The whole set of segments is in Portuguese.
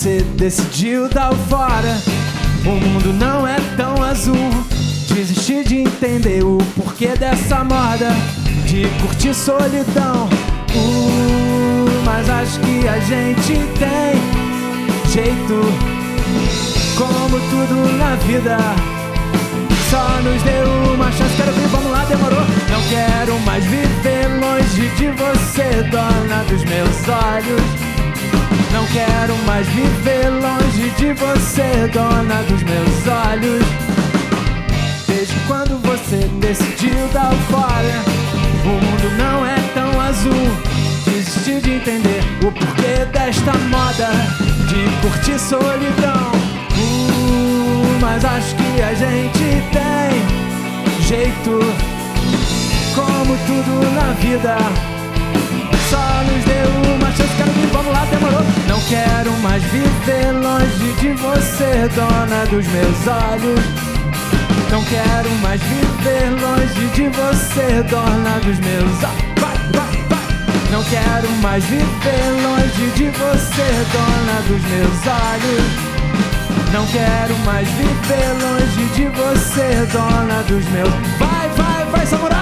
você decidiu dar o fora, o mundo não é tão azul. Desisti de entender o porquê dessa moda de curtir solidão. Uh, mas acho que a gente tem jeito, como tudo na vida. Só nos deu uma chance, quero vir, vamos lá, demorou. Não quero mais viver longe de você, dona dos meus olhos. Não quero mais viver longe de você, dona dos meus olhos. Desde quando você decidiu dar fora, o mundo não é tão azul. Desisti de entender o porquê desta moda de curtir solidão. Uh, mas acho que a gente tem jeito, como tudo na vida. Só nos deu de você, dona dos meus olhos. Não quero mais viver longe de você, dona dos meus olhos. Não quero mais viver longe de você, dona dos meus olhos. Não quero mais viver longe de você, dona dos meus. Vai, vai, vai, samurai!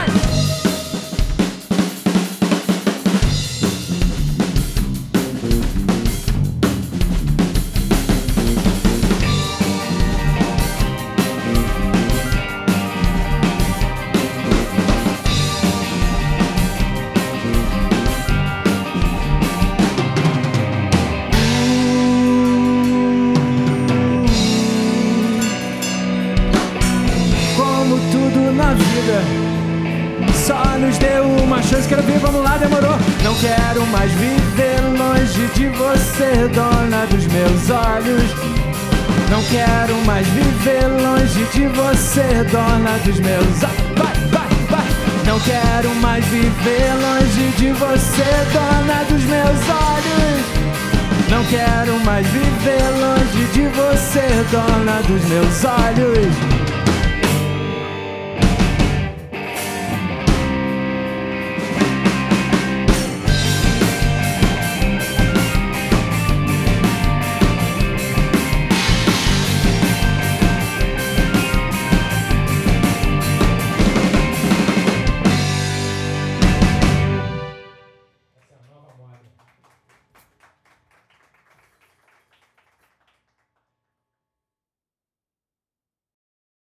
Na vida. Só nos deu uma chance, quero vir, vamos lá, demorou. Não quero mais viver longe de você, dona dos meus olhos. Não quero mais viver longe de você, dona dos meus olhos. Não quero mais viver longe de você, dona dos meus olhos. Não quero mais viver longe de você, dona dos meus olhos.